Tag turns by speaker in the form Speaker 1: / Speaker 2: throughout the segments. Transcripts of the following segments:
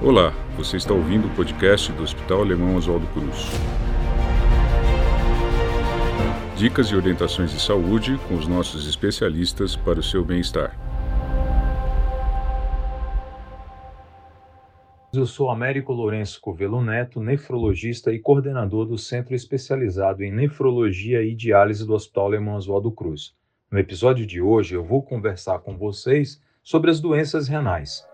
Speaker 1: Olá, você está ouvindo o podcast do Hospital Alemão Oswaldo Cruz. Dicas e orientações de saúde com os nossos especialistas para o seu bem-estar.
Speaker 2: Eu sou Américo Lourenço Covelo Neto, nefrologista e coordenador do Centro Especializado em Nefrologia e Diálise do Hospital Alemão Oswaldo Cruz. No episódio de hoje, eu vou conversar com vocês sobre as doenças renais.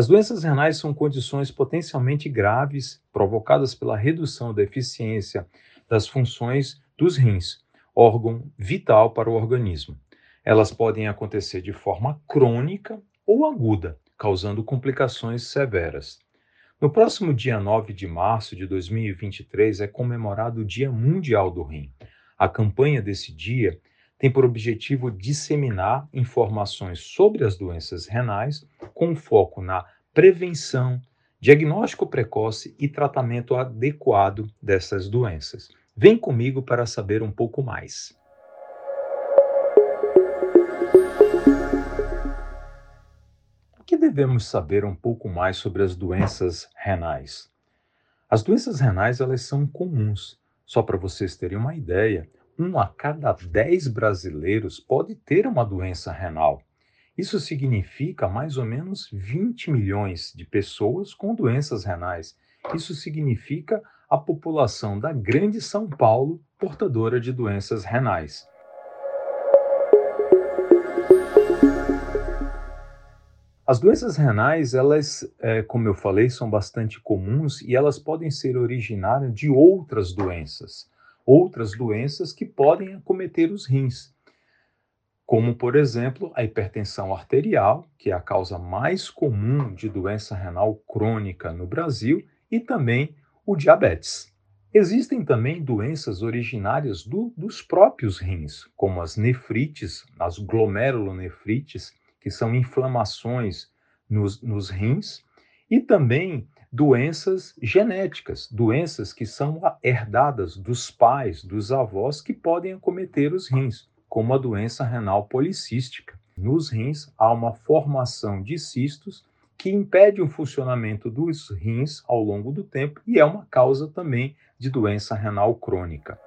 Speaker 2: As doenças renais são condições potencialmente graves provocadas pela redução da eficiência das funções dos rins, órgão vital para o organismo. Elas podem acontecer de forma crônica ou aguda, causando complicações severas. No próximo dia 9 de março de 2023 é comemorado o Dia Mundial do Rim. A campanha desse dia tem por objetivo disseminar informações sobre as doenças renais com foco na prevenção, diagnóstico precoce e tratamento adequado dessas doenças. Vem comigo para saber um pouco mais. O que devemos saber um pouco mais sobre as doenças renais? As doenças renais elas são comuns. Só para vocês terem uma ideia, um a cada dez brasileiros pode ter uma doença renal. Isso significa mais ou menos 20 milhões de pessoas com doenças renais. Isso significa a população da Grande São Paulo portadora de doenças renais. As doenças renais, elas, é, como eu falei, são bastante comuns e elas podem ser originárias de outras doenças outras doenças que podem acometer os rins, como, por exemplo, a hipertensão arterial, que é a causa mais comum de doença renal crônica no Brasil, e também o diabetes. Existem também doenças originárias do, dos próprios rins, como as nefrites, as glomerulonefrites, que são inflamações nos, nos rins, e também doenças genéticas, doenças que são herdadas dos pais, dos avós, que podem acometer os rins, como a doença renal policística. Nos rins há uma formação de cistos que impede o funcionamento dos rins ao longo do tempo e é uma causa também de doença renal crônica.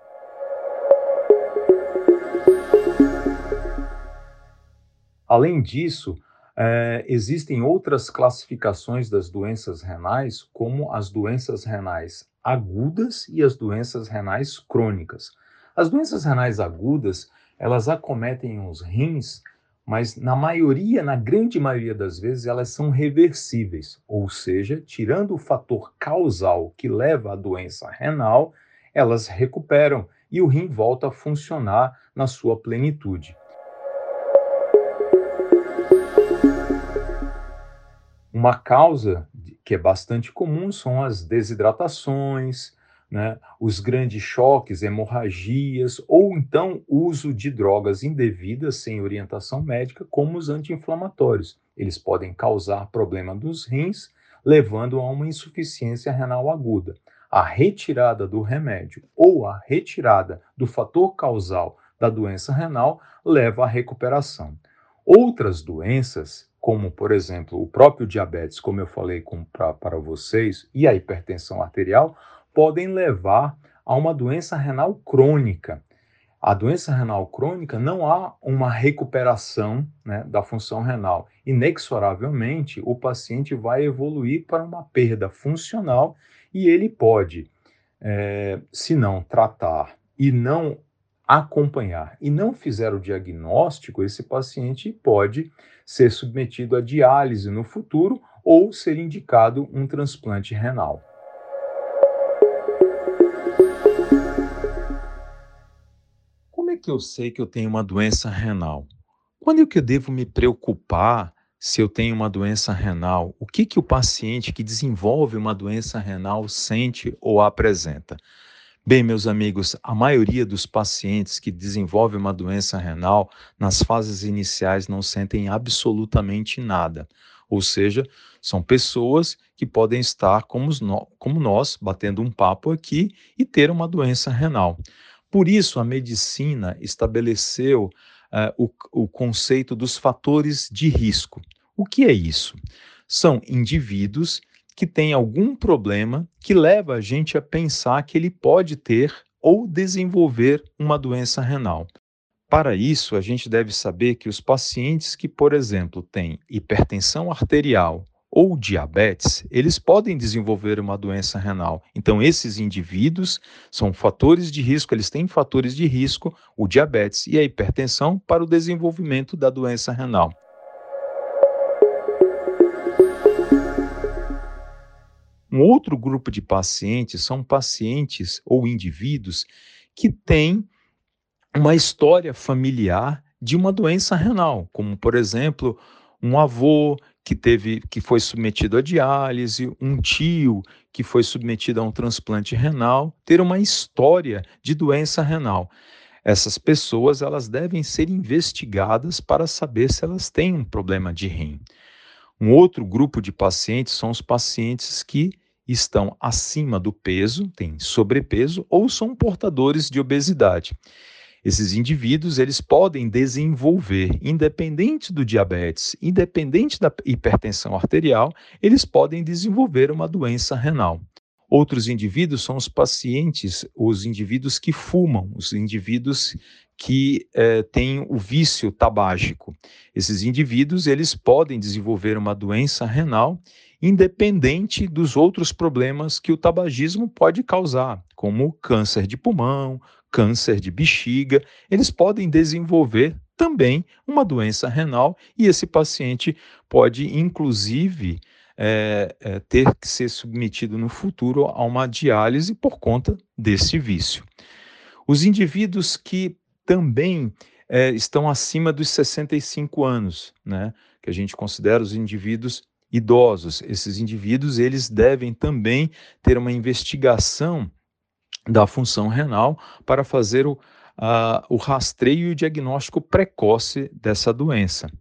Speaker 2: Além disso, é, existem outras classificações das doenças renais, como as doenças renais agudas e as doenças renais crônicas. As doenças renais agudas, elas acometem os rins, mas na maioria, na grande maioria das vezes, elas são reversíveis, ou seja, tirando o fator causal que leva à doença renal, elas recuperam e o rim volta a funcionar na sua plenitude. Uma causa que é bastante comum são as desidratações, né, os grandes choques, hemorragias, ou então uso de drogas indevidas sem orientação médica, como os anti-inflamatórios. Eles podem causar problema dos rins, levando a uma insuficiência renal aguda. A retirada do remédio ou a retirada do fator causal da doença renal leva à recuperação. Outras doenças como, por exemplo, o próprio diabetes, como eu falei para vocês, e a hipertensão arterial, podem levar a uma doença renal crônica. A doença renal crônica não há uma recuperação né, da função renal. Inexoravelmente, o paciente vai evoluir para uma perda funcional e ele pode, é, se não tratar e não acompanhar e não fizer o diagnóstico, esse paciente pode ser submetido a diálise no futuro ou ser indicado um transplante renal. Que eu sei que eu tenho uma doença renal? Quando é que eu devo me preocupar se eu tenho uma doença renal? O que, que o paciente que desenvolve uma doença renal sente ou apresenta? Bem, meus amigos, a maioria dos pacientes que desenvolvem uma doença renal nas fases iniciais não sentem absolutamente nada. Ou seja, são pessoas que podem estar como, como nós, batendo um papo aqui e ter uma doença renal. Por isso, a medicina estabeleceu uh, o, o conceito dos fatores de risco. O que é isso? São indivíduos que têm algum problema que leva a gente a pensar que ele pode ter ou desenvolver uma doença renal. Para isso, a gente deve saber que os pacientes que, por exemplo, têm hipertensão arterial ou diabetes, eles podem desenvolver uma doença renal. Então, esses indivíduos são fatores de risco, eles têm fatores de risco, o diabetes e a hipertensão, para o desenvolvimento da doença renal. Um outro grupo de pacientes são pacientes ou indivíduos que têm uma história familiar de uma doença renal, como por exemplo, um avô que teve que foi submetido a diálise, um tio que foi submetido a um transplante renal, ter uma história de doença renal. Essas pessoas elas devem ser investigadas para saber se elas têm um problema de rim. Um outro grupo de pacientes são os pacientes que estão acima do peso, têm sobrepeso ou são portadores de obesidade. Esses indivíduos, eles podem desenvolver, independente do diabetes, independente da hipertensão arterial, eles podem desenvolver uma doença renal. Outros indivíduos são os pacientes, os indivíduos que fumam, os indivíduos que eh, têm o vício tabágico. Esses indivíduos, eles podem desenvolver uma doença renal independente dos outros problemas que o tabagismo pode causar, como câncer de pulmão, câncer de bexiga, eles podem desenvolver também uma doença renal e esse paciente pode, inclusive, é, é, ter que ser submetido no futuro a uma diálise por conta desse vício. Os indivíduos que também é, estão acima dos 65 anos, né, que a gente considera os indivíduos idosos, esses indivíduos eles devem também ter uma investigação da função renal para fazer o, o rastreio e o diagnóstico precoce dessa doença.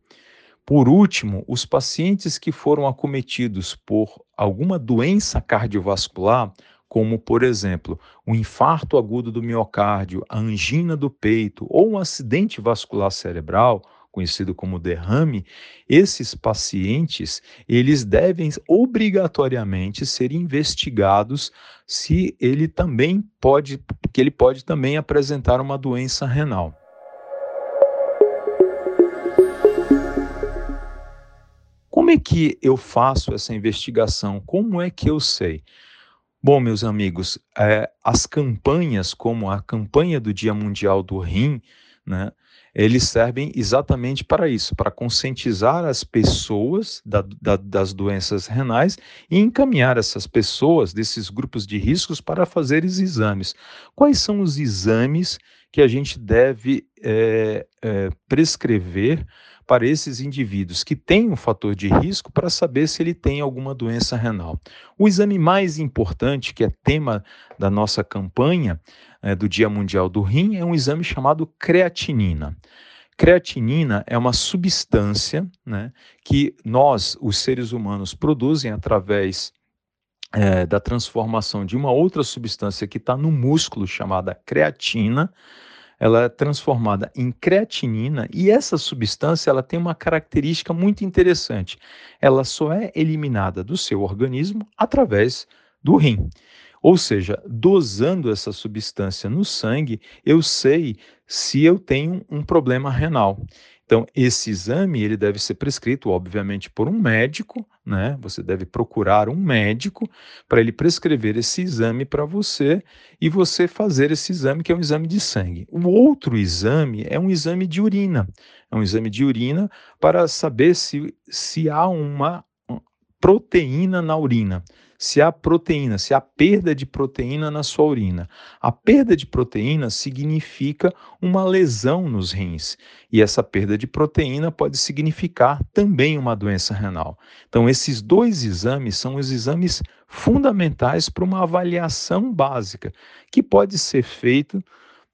Speaker 2: Por último, os pacientes que foram acometidos por alguma doença cardiovascular, como, por exemplo, o infarto agudo do miocárdio, a angina do peito ou um acidente vascular cerebral, conhecido como derrame, esses pacientes, eles devem obrigatoriamente ser investigados se ele também pode, que ele pode também apresentar uma doença renal. Como é que eu faço essa investigação? Como é que eu sei? Bom, meus amigos, é, as campanhas, como a campanha do Dia Mundial do Rim, né, eles servem exatamente para isso, para conscientizar as pessoas da, da, das doenças renais e encaminhar essas pessoas desses grupos de riscos para fazer exames. Quais são os exames que a gente deve é, é, prescrever para esses indivíduos que têm um fator de risco para saber se ele tem alguma doença renal. O exame mais importante, que é tema da nossa campanha é, do Dia Mundial do Rim, é um exame chamado creatinina. Creatinina é uma substância né, que nós, os seres humanos, produzem através é, da transformação de uma outra substância que está no músculo chamada creatina ela é transformada em creatinina e essa substância ela tem uma característica muito interessante. Ela só é eliminada do seu organismo através do rim. Ou seja, dosando essa substância no sangue, eu sei se eu tenho um problema renal. Então, esse exame ele deve ser prescrito, obviamente, por um médico, né? Você deve procurar um médico para ele prescrever esse exame para você e você fazer esse exame, que é um exame de sangue. O outro exame é um exame de urina. É um exame de urina para saber se, se há uma proteína na urina se há proteína, se há perda de proteína na sua urina. A perda de proteína significa uma lesão nos rins, e essa perda de proteína pode significar também uma doença renal. Então, esses dois exames são os exames fundamentais para uma avaliação básica, que pode ser feito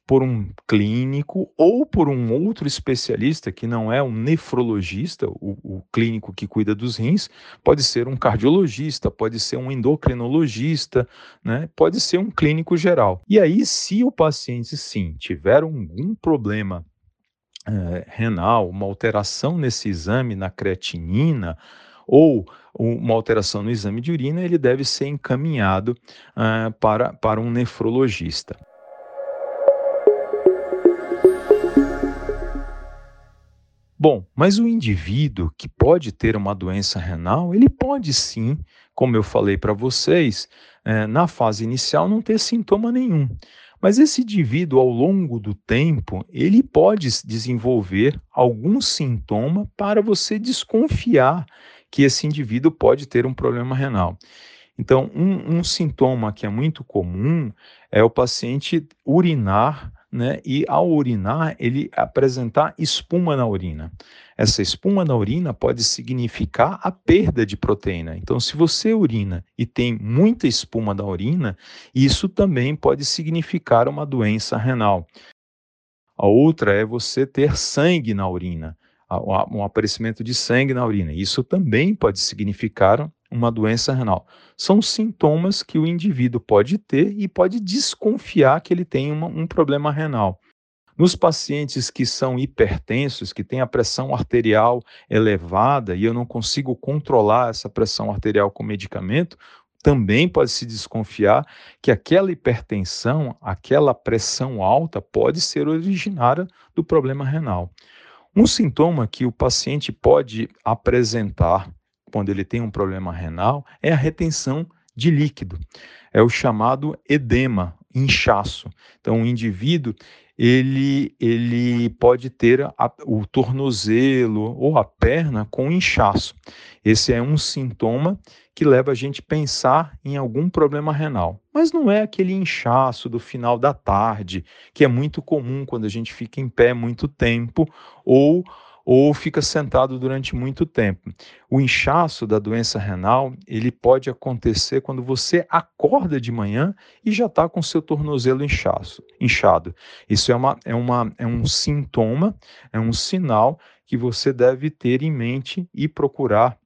Speaker 2: por um clínico ou por um outro especialista que não é um nefrologista, o, o, clínico que cuida dos rins, pode ser um cardiologista, pode ser um endocrinologista, né? pode ser um clínico geral. E aí, se o paciente sim tiver algum problema é, renal, uma alteração nesse exame, na creatinina, ou uma alteração no exame de urina, ele deve ser encaminhado uh, para, para um nefrologista. Bom, mas o indivíduo que pode ter uma doença renal, ele pode sim, como eu falei para vocês, é, na fase inicial não ter sintoma nenhum. Mas esse indivíduo, ao longo do tempo, ele pode desenvolver algum sintoma para você desconfiar que esse indivíduo pode ter um problema renal. Então, um, um sintoma que é muito comum é o paciente urinar né? E ao urinar, ele apresentar espuma na urina. Essa espuma na urina pode significar a perda de proteína. Então, se você urina e tem muita espuma na urina, isso também pode significar uma doença renal. A outra é você ter sangue na urina, um aparecimento de sangue na urina. Isso também pode significar uma doença renal. São sintomas que o indivíduo pode ter e pode desconfiar que ele tem uma, um problema renal. Nos pacientes que são hipertensos, que têm a pressão arterial elevada e eu não consigo controlar essa pressão arterial com medicamento, também pode se desconfiar que aquela hipertensão, aquela pressão alta pode ser originária do problema renal. Um sintoma que o paciente pode apresentar quando ele tem um problema renal, é a retenção de líquido. É o chamado edema, inchaço. Então, o indivíduo ele, ele pode ter a, o tornozelo ou a perna com inchaço. Esse é um sintoma que leva a gente a pensar em algum problema renal. Mas não é aquele inchaço do final da tarde, que é muito comum quando a gente fica em pé muito tempo ou ou fica sentado durante muito tempo. O inchaço da doença renal, ele pode acontecer quando você acorda de manhã e já está com seu tornozelo inchaço, inchado. Isso é, uma, é, uma, é um sintoma, é um sinal que você deve ter em mente e procurar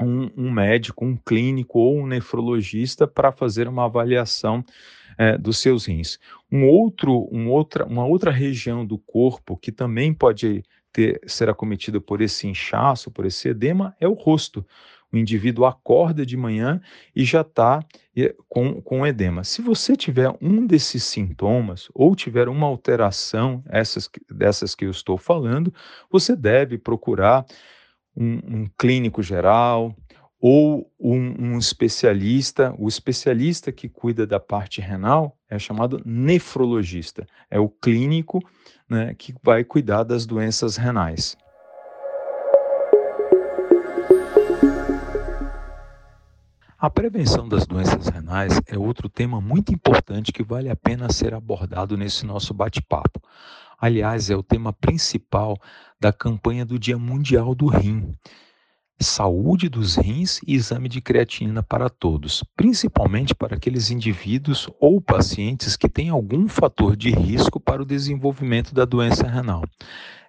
Speaker 2: um, um médico, um clínico ou um nefrologista para fazer uma avaliação é, dos seus rins. Um outro, um outra, uma outra região do corpo que também pode ter, ser acometido por esse inchaço, por esse edema, é o rosto. O indivíduo acorda de manhã e já está com, com edema. Se você tiver um desses sintomas ou tiver uma alteração, essas, dessas que eu estou falando, você deve procurar um, um clínico geral, ou um, um, especialista, o especialista que cuida da parte renal é chamado nefrologista, é o clínico né, que vai cuidar das doenças renais. A prevenção das doenças renais é outro tema muito importante que vale a pena ser abordado nesse nosso bate-papo. Aliás, é o tema principal da campanha do Dia Mundial do Rim saúde dos rins e exame de creatinina para todos, principalmente para aqueles indivíduos ou pacientes que têm algum fator de risco para o desenvolvimento da doença renal.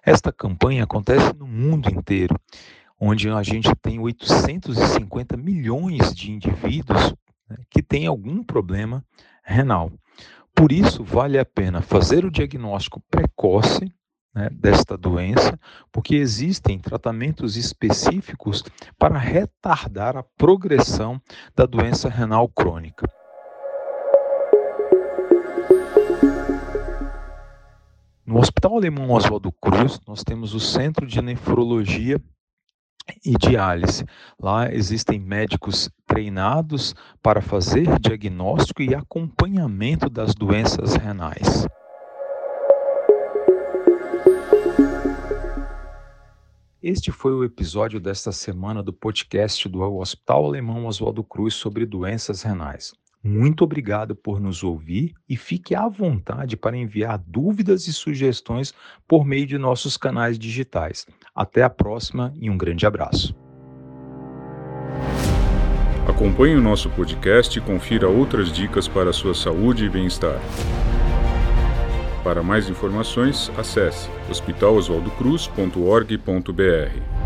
Speaker 2: Esta campanha acontece no mundo inteiro, onde a gente tem 850 milhões de indivíduos né, que têm algum problema renal. Por isso, vale a pena fazer o diagnóstico precoce né, desta doença, porque existem tratamentos específicos para retardar a progressão da doença renal crônica. No Hospital Alemão Oswaldo Cruz, nós temos o Centro de Nefrologia e diálise. Lá existem médicos treinados para fazer diagnóstico e acompanhamento das doenças renais. Este foi o episódio desta semana do podcast do Hospital Alemão Oswaldo Cruz sobre doenças renais. Muito obrigado por nos ouvir e fique à vontade para enviar dúvidas e sugestões por meio de nossos canais digitais. Até a próxima e um grande abraço.
Speaker 1: Acompanhe o nosso podcast e confira outras dicas para a sua saúde e bem-estar. Para mais informações, acesse hospitaloswaldocruz.org.br.